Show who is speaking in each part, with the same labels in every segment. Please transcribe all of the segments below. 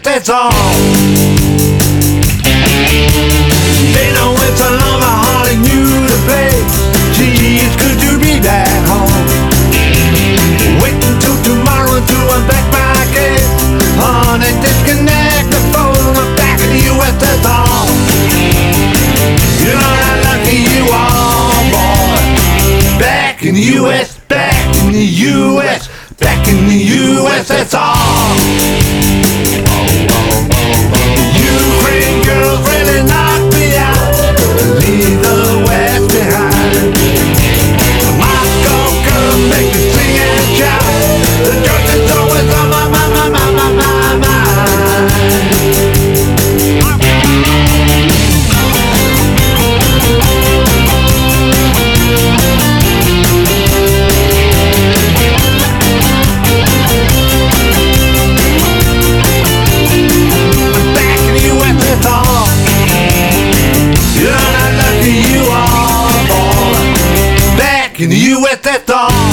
Speaker 1: that's all. They know it's a longer hauling you to play. Gee, it's good to be back home. Wait until tomorrow to unpack my case. Honey, disconnect the phone. I'm back in the USSR. You know how lucky you are, boy. Back in the US, back in the US, back in the US, In the US, that's all.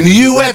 Speaker 1: Back in the US,